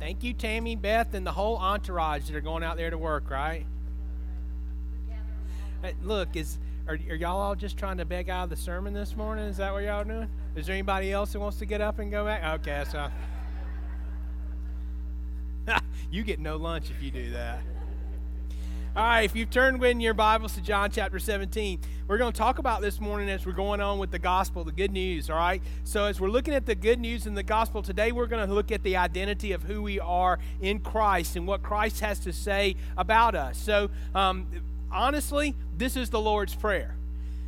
Thank you, Tammy, Beth, and the whole entourage that are going out there to work, right? Hey, look, is are, are y'all all just trying to beg out of the sermon this morning? Is that what y'all doing? Is there anybody else who wants to get up and go back? Okay, so you get no lunch if you do that. All right, if you've turned in your Bibles to John chapter 17, we're going to talk about this morning as we're going on with the gospel, the good news, all right? So, as we're looking at the good news in the gospel today, we're going to look at the identity of who we are in Christ and what Christ has to say about us. So, um, honestly, this is the Lord's Prayer.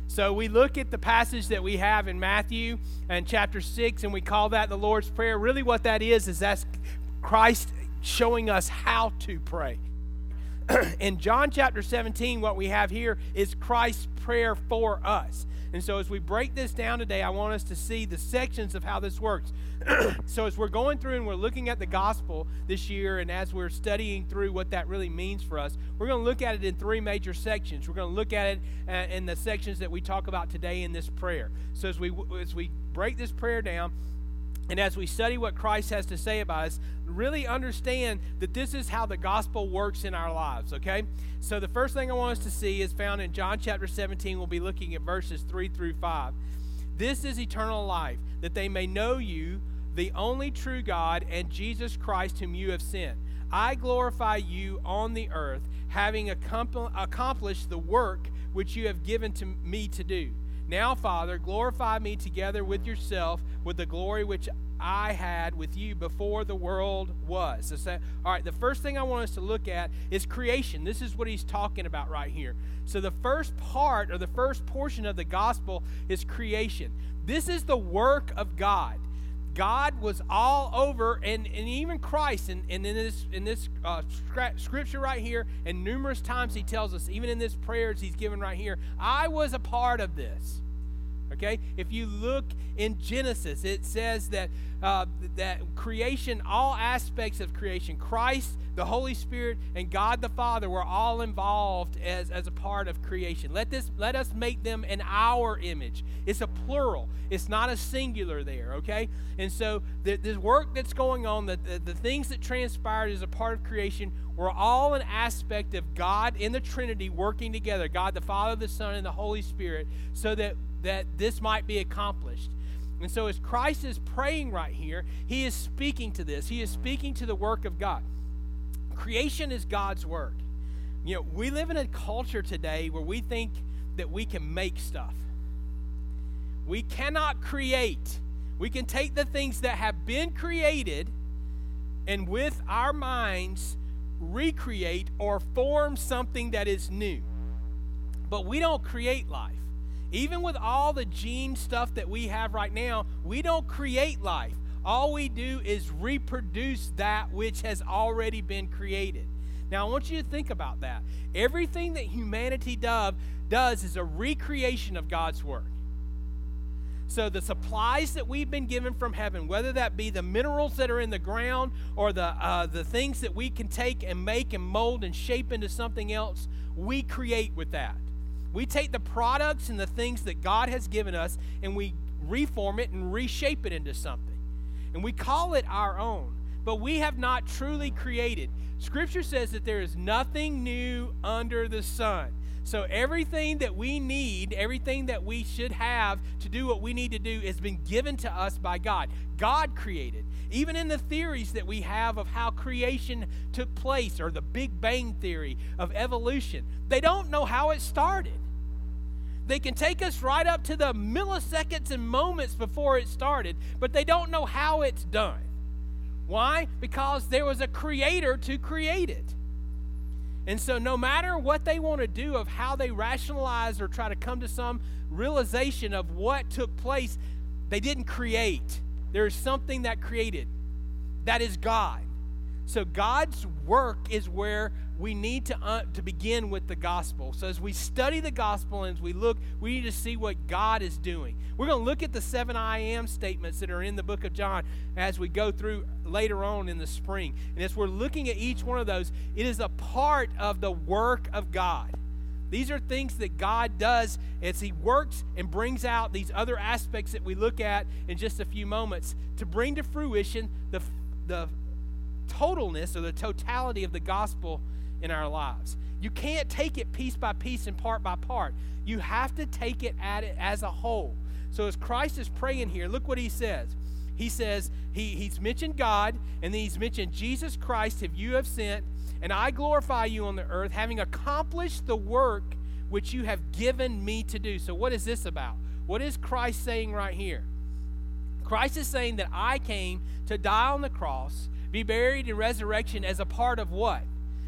So, we look at the passage that we have in Matthew and chapter 6, and we call that the Lord's Prayer. Really, what that is, is that's Christ showing us how to pray. in John chapter 17, what we have here is Christ's prayer for us. And so, as we break this down today, I want us to see the sections of how this works. so, as we're going through and we're looking at the gospel this year, and as we're studying through what that really means for us, we're going to look at it in three major sections. We're going to look at it uh, in the sections that we talk about today in this prayer. So, as we as we break this prayer down, and as we study what Christ has to say about us, really understand that this is how the gospel works in our lives, okay? So the first thing I want us to see is found in John chapter 17. We'll be looking at verses 3 through 5. This is eternal life, that they may know you, the only true God, and Jesus Christ, whom you have sent. I glorify you on the earth, having accomplished the work which you have given to me to do. Now, Father, glorify me together with yourself with the glory which I had with you before the world was. So, say, all right, the first thing I want us to look at is creation. This is what he's talking about right here. So, the first part or the first portion of the gospel is creation. This is the work of God. God was all over, and, and even Christ, and, and in this, in this uh, scripture right here, and numerous times he tells us, even in this prayers he's given right here, I was a part of this. Okay? If you look in Genesis, it says that uh, that creation, all aspects of creation, Christ, the Holy Spirit, and God the Father were all involved as, as a part of creation. Let this let us make them in our image. It's a plural. It's not a singular there, okay? And so the, the work that's going on, the, the, the things that transpired as a part of creation were all an aspect of God in the Trinity working together, God the Father, the Son, and the Holy Spirit, so that that this might be accomplished. And so, as Christ is praying right here, he is speaking to this. He is speaking to the work of God. Creation is God's work. You know, we live in a culture today where we think that we can make stuff. We cannot create. We can take the things that have been created and with our minds recreate or form something that is new. But we don't create life. Even with all the gene stuff that we have right now, we don't create life. All we do is reproduce that which has already been created. Now, I want you to think about that. Everything that humanity does, does is a recreation of God's work. So, the supplies that we've been given from heaven, whether that be the minerals that are in the ground or the, uh, the things that we can take and make and mold and shape into something else, we create with that. We take the products and the things that God has given us and we reform it and reshape it into something. And we call it our own, but we have not truly created. Scripture says that there is nothing new under the sun. So everything that we need, everything that we should have to do what we need to do has been given to us by God. God created. Even in the theories that we have of how creation took place or the Big Bang theory of evolution, they don't know how it started. They can take us right up to the milliseconds and moments before it started, but they don't know how it's done. Why? Because there was a creator to create it. And so, no matter what they want to do of how they rationalize or try to come to some realization of what took place, they didn't create. There is something that created. That is God. So, God's work is where we need to, uh, to begin with the gospel. So, as we study the gospel and as we look, we need to see what God is doing. We're going to look at the seven I am statements that are in the book of John as we go through later on in the spring. And as we're looking at each one of those, it is a part of the work of God. These are things that God does as He works and brings out these other aspects that we look at in just a few moments to bring to fruition the, the totalness or the totality of the gospel in our lives. You can't take it piece by piece and part by part. You have to take it at it as a whole. So as Christ is praying here, look what he says. He says, he, he's mentioned God, and then he's mentioned Jesus Christ, whom you have sent, and I glorify you on the earth, having accomplished the work which you have given me to do. So, what is this about? What is Christ saying right here? Christ is saying that I came to die on the cross, be buried in resurrection as a part of what?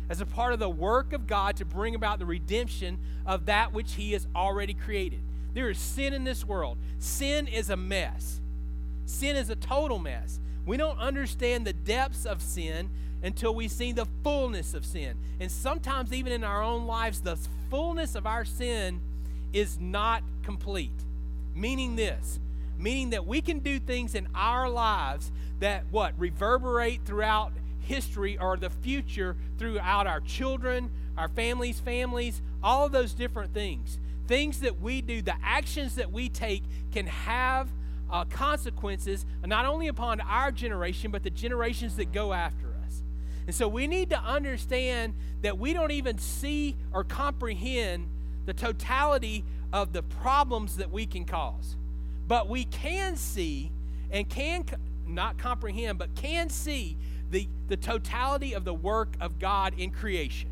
As a part of the work of God to bring about the redemption of that which He has already created. There is sin in this world. Sin is a mess. Sin is a total mess. We don't understand the depths of sin until we see the fullness of sin. And sometimes, even in our own lives, the fullness of our sin is not complete. Meaning this, meaning that we can do things in our lives that what reverberate throughout history or the future throughout our children, our families, families, all those different things things that we do, the actions that we take can have uh, consequences not only upon our generation, but the generations that go after. And so we need to understand that we don't even see or comprehend the totality of the problems that we can cause. But we can see and can not comprehend, but can see the, the totality of the work of God in creation.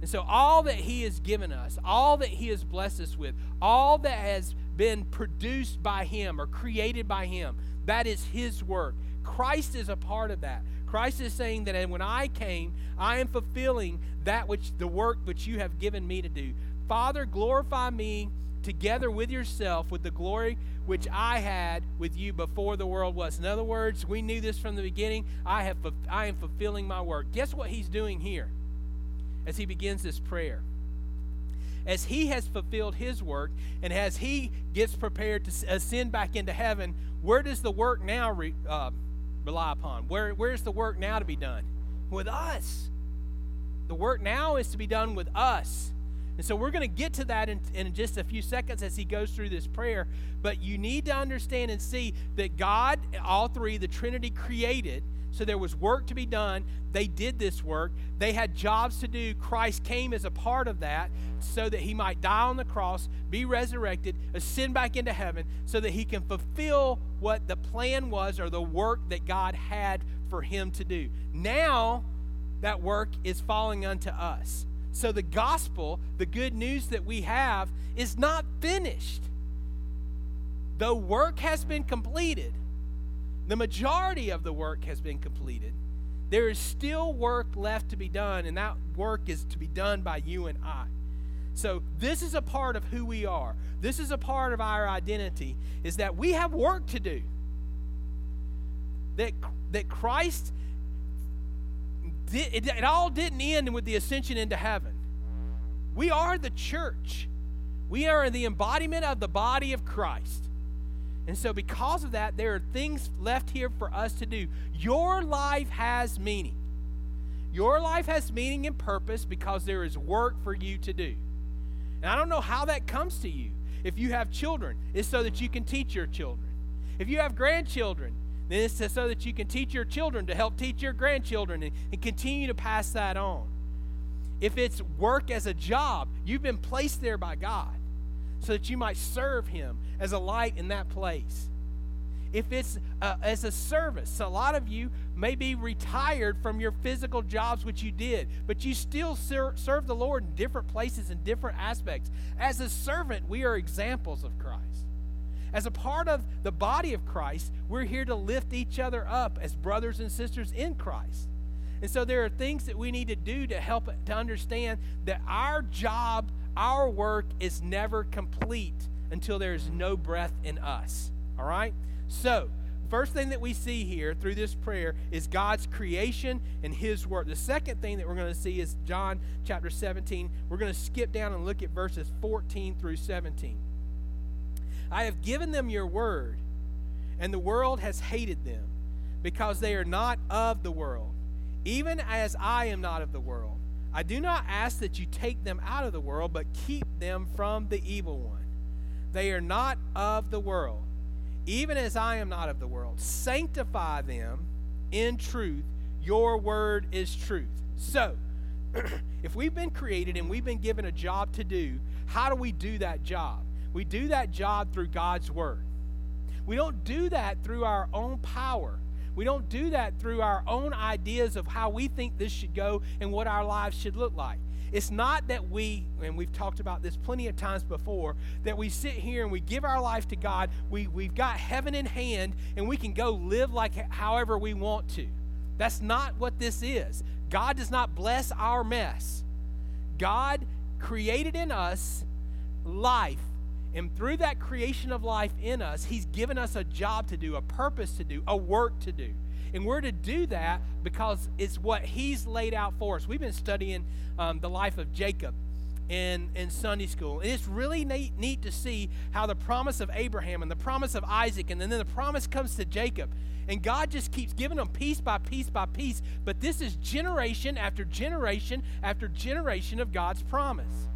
And so, all that He has given us, all that He has blessed us with, all that has been produced by Him or created by Him, that is His work. Christ is a part of that. Christ is saying that when I came, I am fulfilling that which the work which you have given me to do. Father, glorify me together with yourself with the glory which I had with you before the world was. In other words, we knew this from the beginning. I have I am fulfilling my work. Guess what he's doing here? as he begins this prayer. As he has fulfilled his work and as he gets prepared to ascend back into heaven, where does the work now re, uh, rely upon? Where, where's the work now to be done? With us. The work now is to be done with us. And so we're going to get to that in, in, just a few seconds as he goes through this prayer. But you need to understand and see that God, all three, the Trinity created, so there was work to be done. They did this work. They had jobs to do. Christ came as a part of that so that he might die on the cross, be resurrected, ascend back into heaven, so that he can fulfill what the plan was or the work that God had for him to do. Now, that work is falling unto us. So the gospel, the good news that we have, is not finished. The work has been completed the majority of the work has been completed. There is still work left to be done, and that work is to be done by you and I. So, this is a part of who we are. This is a part of our identity is that we have work to do. That that Christ it, it all didn't end with the ascension into heaven. We are the church. We are the embodiment of the body of Christ. And so, because of that, there are things left here for us to do. Your life has meaning. Your life has meaning and purpose because there is work for you to do. And I don't know how that comes to you. If you have children, it's so that you can teach your children. If you have grandchildren, then it's so that you can teach your children to help teach your grandchildren and, and continue to pass that on. If it's work as a job, you've been placed there by God so that you might serve Him as a light in that place. If it's uh, as a service, a lot of you may be retired from your physical jobs, which you did, but you still ser- serve the Lord in different places and different aspects. As a servant, we are examples of Christ. As a part of the body of Christ, we're here to lift each other up as brothers and sisters in Christ. And so there are things that we need to do to help to understand that our job, our work is never complete until there is no breath in us. All right? So, first thing that we see here through this prayer is God's creation and His work. The second thing that we're going to see is John chapter 17. We're going to skip down and look at verses 14 through 17. I have given them your word, and the world has hated them because they are not of the world, even as I am not of the world. I do not ask that you take them out of the world, but keep them from the evil one. They are not of the world, even as I am not of the world. Sanctify them in truth. Your word is truth. So, if we've been created and we've been given a job to do, how do we do that job? We do that job through God's word. We don't do that through our own power. We don't do that through our own ideas of how we think this should go and what our lives should look like. It's not that we, and we've talked about this plenty of times before, that we sit here and we give our life to God. We, we've got heaven in hand and we can go live like however we want to. That's not what this is. God does not bless our mess. God created in us life. And through that creation of life in us, He's given us a job to do, a purpose to do, a work to do. And we're to do that because it's what He's laid out for us. We've been studying um, the life of Jacob in, in Sunday school. And it's really neat, neat to see how the promise of Abraham and the promise of Isaac, and then the promise comes to Jacob. And God just keeps giving them piece by piece by piece. But this is generation after generation after generation of God's promise.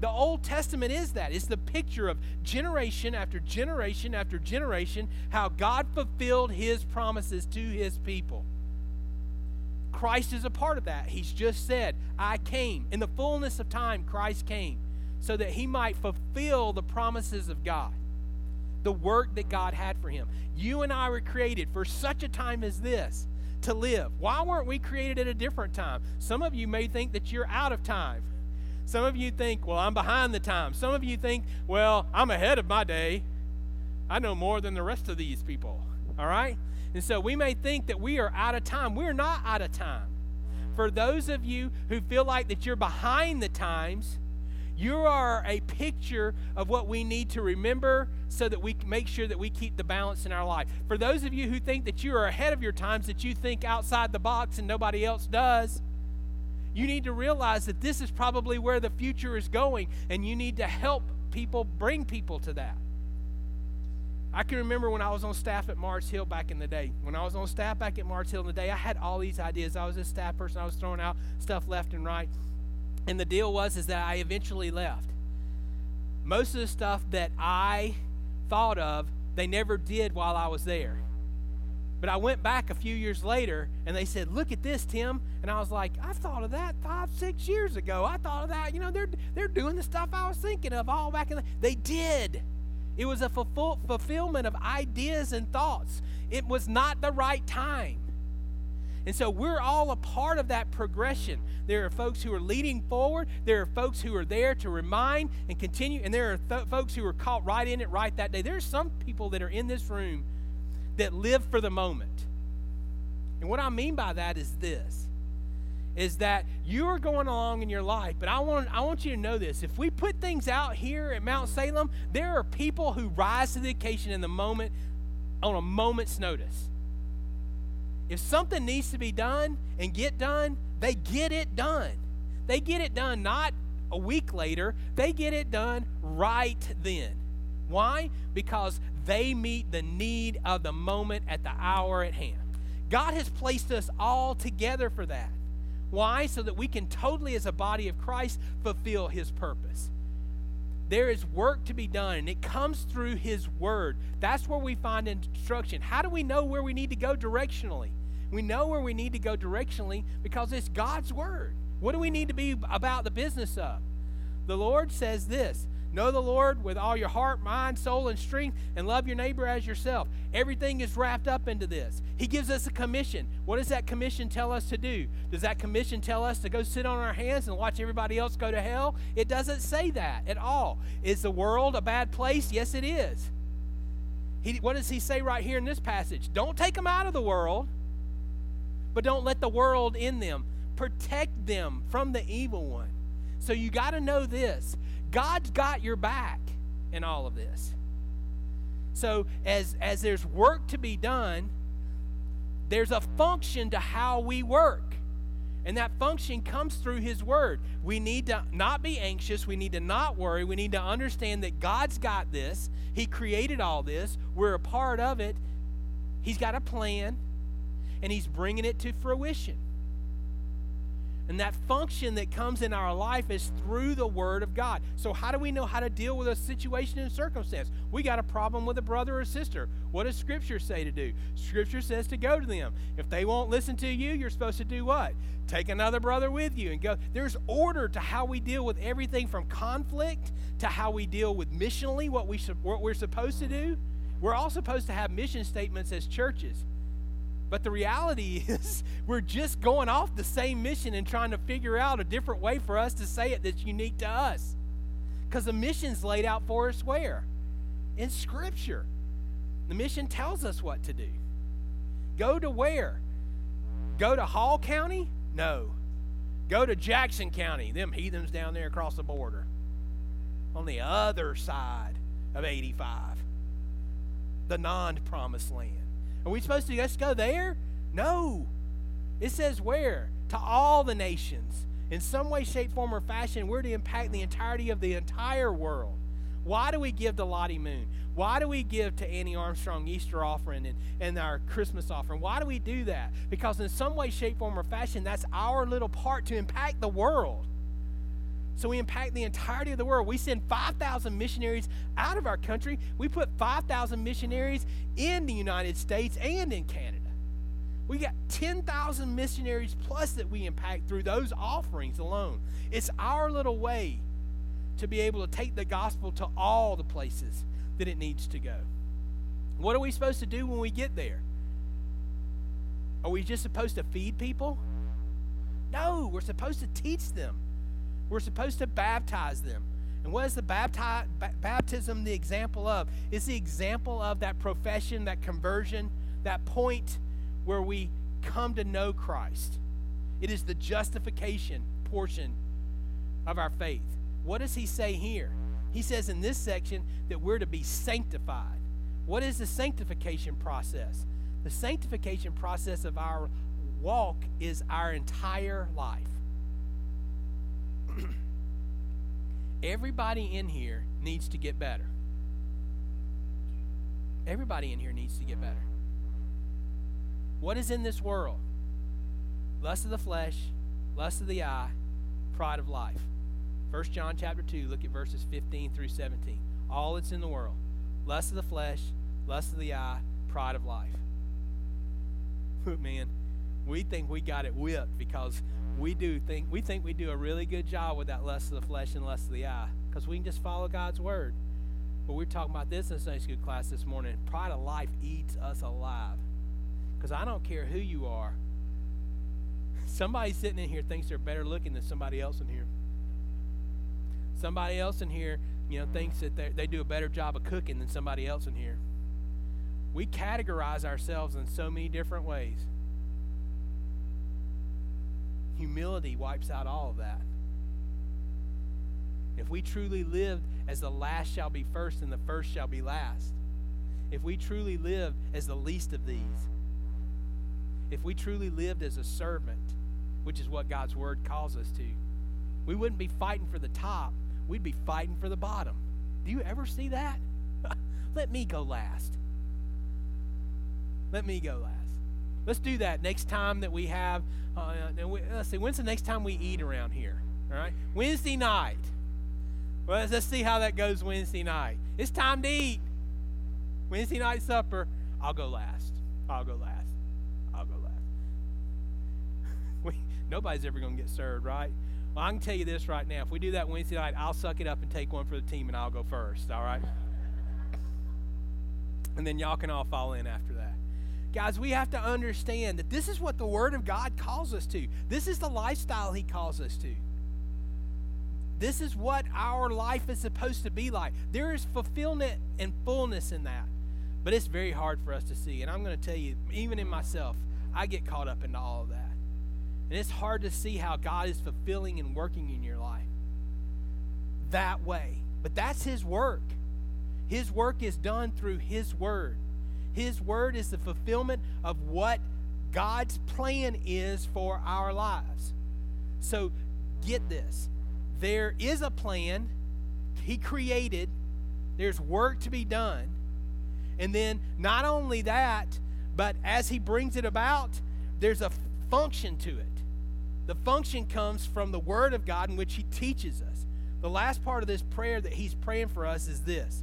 The Old Testament is that. It's the picture of generation after generation after generation how God fulfilled his promises to his people. Christ is a part of that. He's just said, I came. In the fullness of time, Christ came so that he might fulfill the promises of God, the work that God had for him. You and I were created for such a time as this to live. Why weren't we created at a different time? Some of you may think that you're out of time. Some of you think, well, I'm behind the time. Some of you think, well, I'm ahead of my day. I know more than the rest of these people. All right? And so we may think that we are out of time. We're not out of time. For those of you who feel like that you're behind the times, you are a picture of what we need to remember so that we make sure that we keep the balance in our life. For those of you who think that you are ahead of your times, that you think outside the box and nobody else does, you need to realize that this is probably where the future is going, and you need to help people bring people to that. I can remember when I was on staff at Mars Hill back in the day. When I was on staff back at Mars Hill in the day, I had all these ideas. I was a staff person. I was throwing out stuff left and right. And the deal was is that I eventually left. Most of the stuff that I thought of, they never did while I was there. But I went back a few years later and they said, Look at this, Tim. And I was like, I thought of that five, six years ago. I thought of that. You know, they're, they're doing the stuff I was thinking of all back in the. They did. It was a fulfill, fulfillment of ideas and thoughts. It was not the right time. And so we're all a part of that progression. There are folks who are leading forward, there are folks who are there to remind and continue, and there are th- folks who are caught right in it right that day. There are some people that are in this room that live for the moment. And what I mean by that is this is that you are going along in your life, but I want I want you to know this. If we put things out here at Mount Salem, there are people who rise to the occasion in the moment on a moment's notice. If something needs to be done and get done, they get it done. They get it done not a week later, they get it done right then. Why? Because they meet the need of the moment at the hour at hand. God has placed us all together for that. Why? So that we can totally, as a body of Christ, fulfill His purpose. There is work to be done, and it comes through His Word. That's where we find instruction. How do we know where we need to go directionally? We know where we need to go directionally because it's God's Word. What do we need to be about the business of? The Lord says this Know the Lord with all your heart, mind, soul, and strength, and love your neighbor as yourself. Everything is wrapped up into this. He gives us a commission. What does that commission tell us to do? Does that commission tell us to go sit on our hands and watch everybody else go to hell? It doesn't say that at all. Is the world a bad place? Yes, it is. He, what does he say right here in this passage? Don't take them out of the world, but don't let the world in them. Protect them from the evil one. So you got to know this God's got your back in all of this. So as as there's work to be done, there's a function to how we work. And that function comes through His Word. We need to not be anxious. We need to not worry. We need to understand that God's got this. He created all this. We're a part of it. He's got a plan, and He's bringing it to fruition. And that function that comes in our life is through the Word of God. So, how do we know how to deal with a situation and circumstance? We got a problem with a brother or sister. What does Scripture say to do? Scripture says to go to them. If they won't listen to you, you're supposed to do what? Take another brother with you and go. There's order to how we deal with everything from conflict to how we deal with missionally, what, we, what we're supposed to do. We're all supposed to have mission statements as churches. But the reality is, we're just going off the same mission and trying to figure out a different way for us to say it that's unique to us. Because the mission's laid out for us where? In Scripture. The mission tells us what to do. Go to where? Go to Hall County? No. Go to Jackson County, them heathens down there across the border. On the other side of 85. The non promised land. Are we supposed to just go there? No. It says where? To all the nations. In some way, shape, form, or fashion, we're to impact the entirety of the entire world. Why do we give to Lottie Moon? Why do we give to Annie Armstrong Easter offering and, and our Christmas offering? Why do we do that? Because in some way, shape, form, or fashion, that's our little part to impact the world. So we impact the entirety of the world. We send 5,000 missionaries out of our country. We put 5,000 missionaries in the United States and in Canada. We got 10,000 missionaries plus that we impact through those offerings alone. It's our little way to be able to take the gospel to all the places that it needs to go. What are we supposed to do when we get there? Are we just supposed to feed people? No, we're supposed to teach them. We're supposed to baptize them. And what is the bapti- baptism the example of? It's the example of that profession, that conversion, that point where we come to know Christ. It is the justification portion of our faith. What does he say here? He says in this section that we're to be sanctified. What is the sanctification process? The sanctification process of our walk is our entire life. Everybody in here needs to get better. Everybody in here needs to get better. What is in this world? Lust of the flesh, lust of the eye, pride of life. 1 John chapter 2, look at verses 15 through 17. All that's in the world lust of the flesh, lust of the eye, pride of life. Man, we think we got it whipped because we do think we think we do a really good job with that lust of the flesh and lust of the eye because we can just follow God's word. But we are talking about this in Sunday school class this morning. Pride of life eats us alive. Because I don't care who you are. Somebody sitting in here thinks they're better looking than somebody else in here. Somebody else in here, you know, thinks that they do a better job of cooking than somebody else in here. We categorize ourselves in so many different ways. Humility wipes out all of that. If we truly lived as the last shall be first and the first shall be last, if we truly lived as the least of these, if we truly lived as a servant, which is what God's word calls us to, we wouldn't be fighting for the top, we'd be fighting for the bottom. Do you ever see that? Let me go last. Let me go last. Let's do that next time that we have. Uh, we, let's see, when's the next time we eat around here? All right, Wednesday night. Well, let's, let's see how that goes Wednesday night. It's time to eat. Wednesday night supper. I'll go last. I'll go last. I'll go last. we, nobody's ever going to get served, right? Well, I can tell you this right now. If we do that Wednesday night, I'll suck it up and take one for the team, and I'll go first. All right. And then y'all can all fall in after that. Guys, we have to understand that this is what the Word of God calls us to. This is the lifestyle He calls us to. This is what our life is supposed to be like. There is fulfillment and fullness in that. But it's very hard for us to see. And I'm going to tell you, even in myself, I get caught up into all of that. And it's hard to see how God is fulfilling and working in your life that way. But that's His work. His work is done through His Word. His word is the fulfillment of what God's plan is for our lives. So get this there is a plan, He created, there's work to be done. And then not only that, but as He brings it about, there's a function to it. The function comes from the Word of God in which He teaches us. The last part of this prayer that He's praying for us is this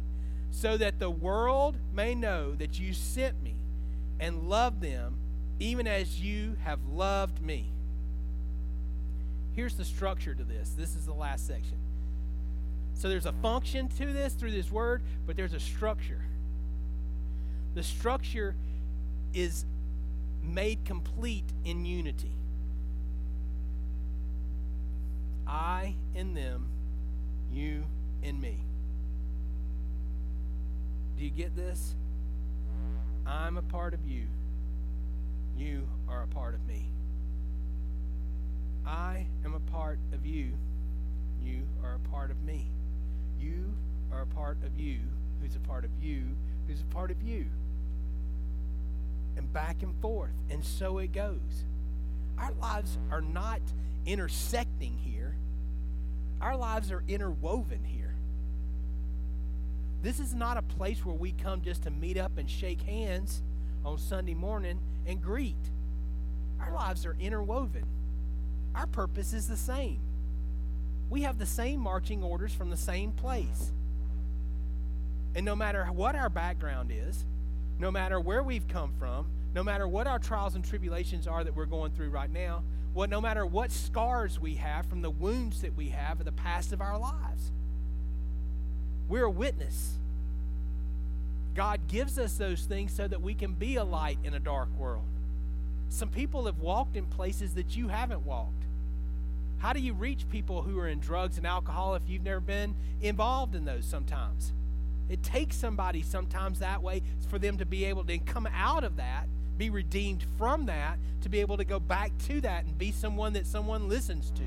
so that the world may know that you sent me and loved them, even as you have loved me. Here's the structure to this. This is the last section. So there's a function to this through this word, but there's a structure. The structure is made complete in unity. I in them, you in me. Do you get this? I'm a part of you. You are a part of me. I am a part of you. You are a part of me. You are a part of you, who's a part of you, who's a part of you. And back and forth. And so it goes. Our lives are not intersecting here, our lives are interwoven here. This is not a place where we come just to meet up and shake hands on Sunday morning and greet. Our lives are interwoven. Our purpose is the same we have the same marching orders from the same place. And no matter what our background is, no matter where we've come from, no matter what our trials and tribulations are that we're going through right now, what no matter what scars we have from the wounds that we have of the past of our lives, we're a witness. God gives us those things so that we can be a light in a dark world. Some people have walked in places that you haven't walked. How do you reach people who are in drugs and alcohol if you've never been involved in those sometimes? It takes somebody sometimes that way for them to be able to come out of that, be redeemed from that, to be able to go back to that and be someone that someone listens to.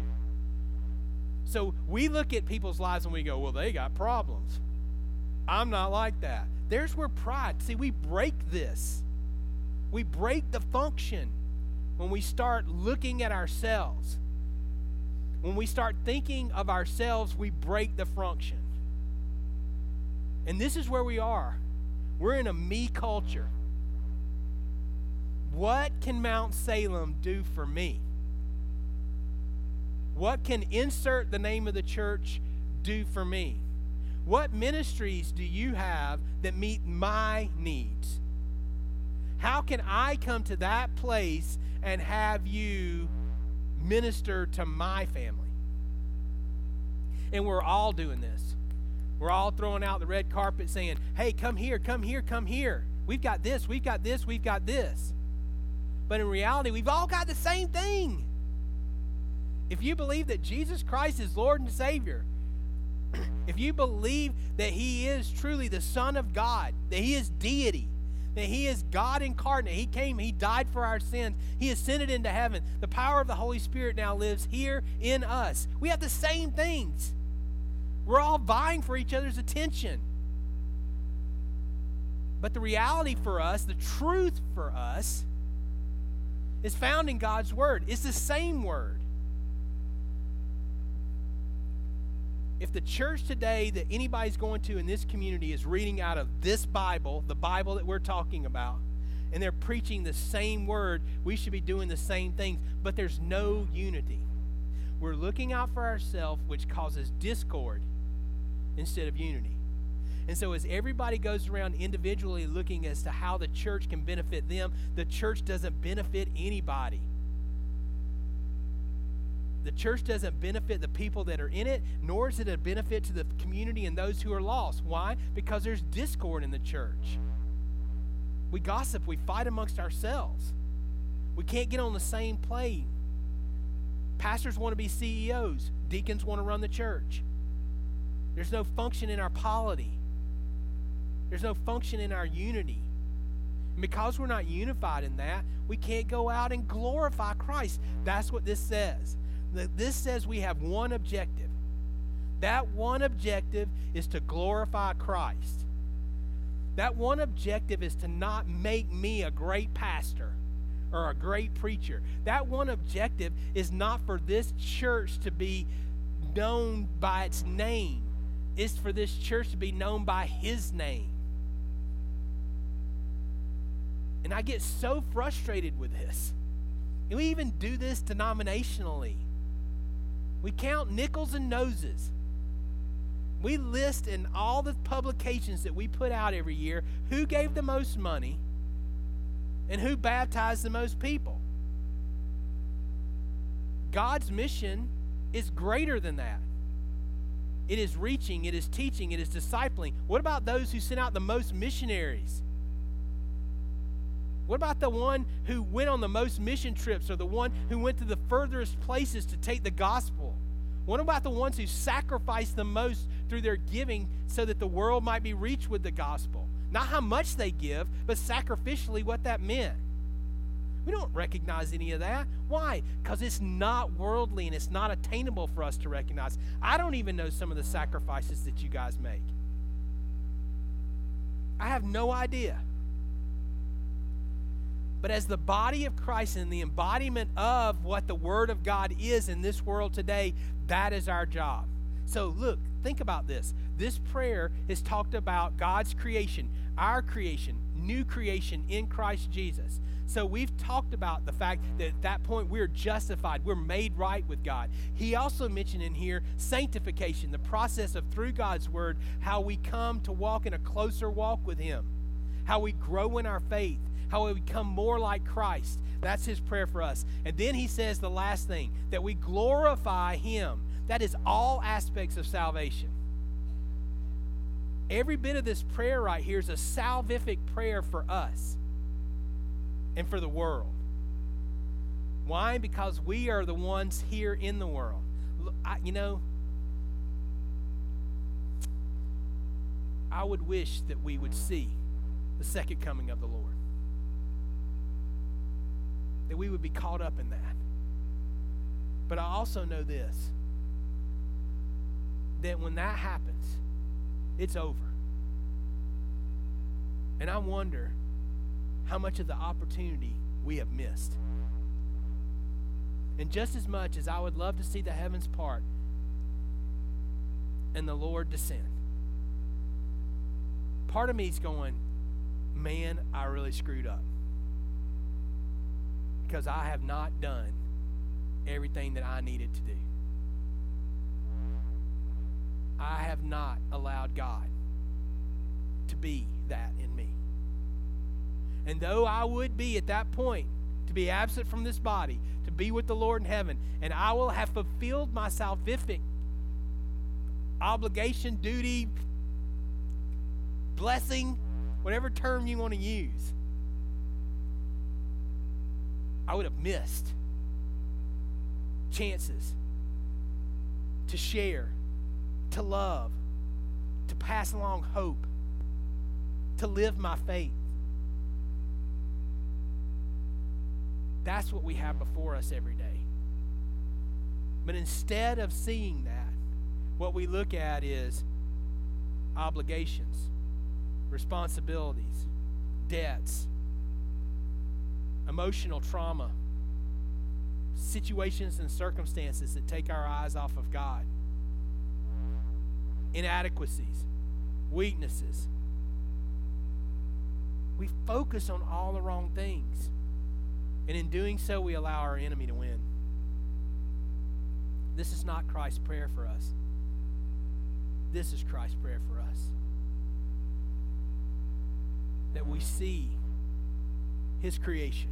So we look at people's lives and we go, well, they got problems. I'm not like that. There's where pride, see, we break this. We break the function when we start looking at ourselves when we start thinking of ourselves, we break the function. And this is where we are. We're in a me culture. What can Mount Salem do for me? What can insert the name of the church do for me? What ministries do you have that meet my needs? How can I come to that place and have you minister to my family. And we're all doing this. We're all throwing out the red carpet saying, hey, come here, come here, come here. We've got this, we've got this, we've got this. But in reality, we've all got the same thing. If you believe that Jesus Christ is Lord and Savior, if you believe that He is truly the Son of God, that He is deity, that He is God incarnate. He came, He died for our sins, He ascended into heaven. The power of the Holy Spirit now lives here in us. We have the same things. We're all vying for each other's attention. But the reality for us, the truth for us, is found in God's Word. It's the same Word. If the church today that anybody's going to in this community is reading out of this Bible, the Bible that we're talking about, and they're preaching the same word, we should be doing the same things, but there's no unity. We're looking out for ourselves, which causes discord instead of unity. And so, as everybody goes around individually looking as to how the church can benefit them, the church doesn't benefit anybody the church doesn't benefit the people that are in it, nor is it a benefit to the community and those who are lost. Why? Because there's discord in the church. We gossip, we fight amongst ourselves. We can't get on the same plane. Pastors want to be CEOs, deacons want to run the church. There's no function in our polity, there's no function in our unity. And because we're not unified in that, we can't go out and glorify Christ. That's what this says This says we have one objective. That one objective is to glorify Christ. That one objective is to not make me a great pastor or a great preacher. That one objective is not for this church to be known by its name, it's for this church to be known by His name. And I get so frustrated with this. And we even do this denominationally. We count nickels and noses. We list in all the publications that we put out every year who gave the most money and who baptized the most people. God's mission is greater than that. It is reaching, it is teaching, it is discipling. What about those who sent out the most missionaries? What about the one who went on the most mission trips or the one who went to the furthest places to take the gospel? What about the ones who sacrificed the most through their giving so that the world might be reached with the gospel? Not how much they give, but sacrificially what that meant. We don't recognize any of that. Why? Because it's not worldly and it's not attainable for us to recognize. I don't even know some of the sacrifices that you guys make. I have no idea. But as the body of Christ and the embodiment of what the Word of God is in this world today, that is our job. So, look, think about this. This prayer is talked about God's creation, our creation, new creation in Christ Jesus. So, we've talked about the fact that at that point we're justified, we're made right with God. He also mentioned in here sanctification, the process of through God's Word, how we come to walk in a closer walk with Him, how we grow in our faith how we become more like Christ. That's his prayer for us. And then he says the last thing that we glorify him. That is all aspects of salvation. Every bit of this prayer right here is a salvific prayer for us and for the world. Why? Because we are the ones here in the world. I, you know, I would wish that we would see the second coming of the Lord that we would be caught up in that. But I also know this that when that happens, it's over. And I wonder how much of the opportunity we have missed. And just as much as I would love to see the heavens part and the Lord descend, part of me is going, man, I really screwed up because I have not done everything that I needed to do. I have not allowed God to be that in me. And though I would be at that point to be absent from this body, to be with the Lord in heaven, and I will have fulfilled my salvific obligation, duty, blessing, whatever term you want to use. I would have missed chances to share, to love, to pass along hope, to live my faith. That's what we have before us every day. But instead of seeing that, what we look at is obligations, responsibilities, debts, emotional trauma, situations and circumstances that take our eyes off of God, inadequacies, weaknesses. We focus on all the wrong things. And in doing so, we allow our enemy to win. This is not Christ's prayer for us. This is Christ's prayer for us. That we see his creation,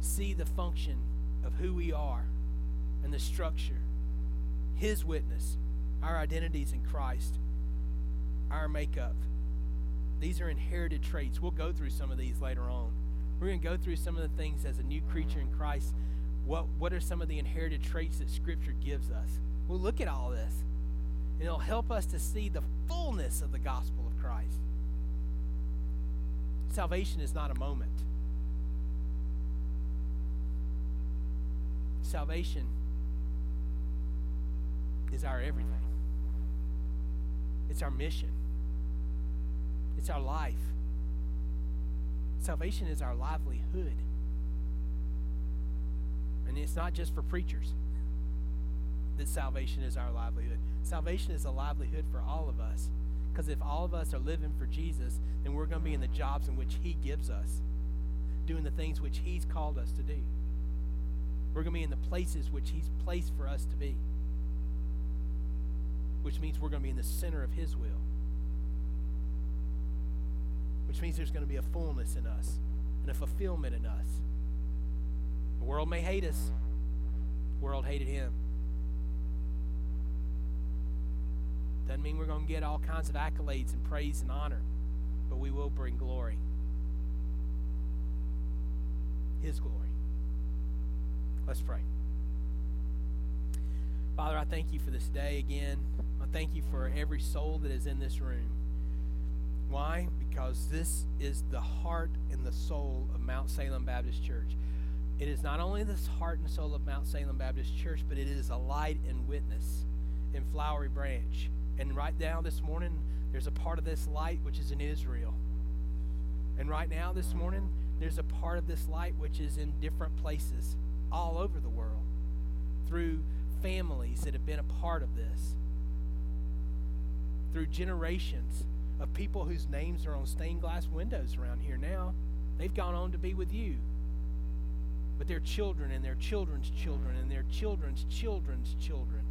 see the function of who we are and the structure, his witness, our identities in Christ, our makeup. These are inherited traits. We'll go through some of these later on. We're going to go through some of the things as a new creature in Christ. What, what are some of the inherited traits that Scripture gives us? We'll look at all this, and it'll help us to see the fullness of the gospel of Christ. Salvation is not a moment. salvation is our everything. It's our mission. It's our life. Salvation is our livelihood. And it's not just for preachers that salvation is our livelihood. Salvation is a livelihood for all of us. Because if all of us are living for Jesus, then we're going to be in the jobs in which He gives us, doing the things which He's called us to do. We're going to be in the places which He's placed for us to be, which means we're going to be in the center of His will, which means there's going to be a fullness in us and a fulfillment in us. The world may hate us, the world hated Him. Doesn't mean we're going to get all kinds of accolades and praise and honor, but we will bring glory. His glory. Let's pray. Father, I thank you for this day again. I thank you for every soul that is in this room. Why? Because this is the heart and the soul of Mount Salem Baptist Church. It is not only the heart and soul of Mount Salem Baptist Church, but it is a light and witness in Flowery Branch. And right now, this morning, there's a part of this light which is in Israel. And right now, this morning, there's a part of this light which is in different places all over the world through families that have been a part of this, through generations of people whose names are on stained glass windows around here now. They've gone on to be with you. But their children and their children's children and their children's children's children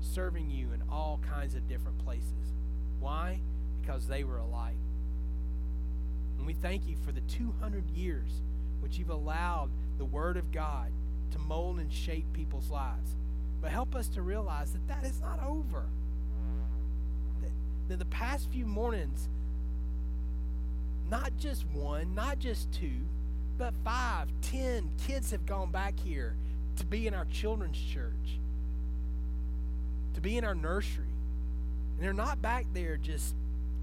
serving you in all kinds of different places. Why? Because they were alike. And we thank you for the 200 years which you've allowed the Word of God to mold and shape people's lives. But help us to realize that that is not over. That, that the past few mornings, not just one, not just two, but five, ten kids have gone back here to be in our children's church be in our nursery. And they're not back there just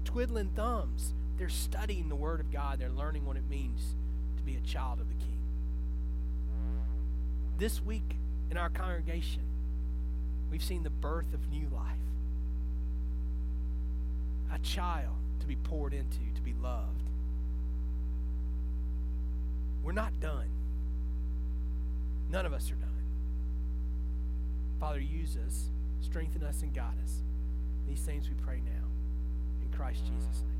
twiddling thumbs. They're studying the Word of God. They're learning what it means to be a child of the King. This week in our congregation, we've seen the birth of new life. A child to be poured into, to be loved. We're not done. None of us are done. Father, use us strengthen us and guide us. These things we pray now. In Christ Jesus' name.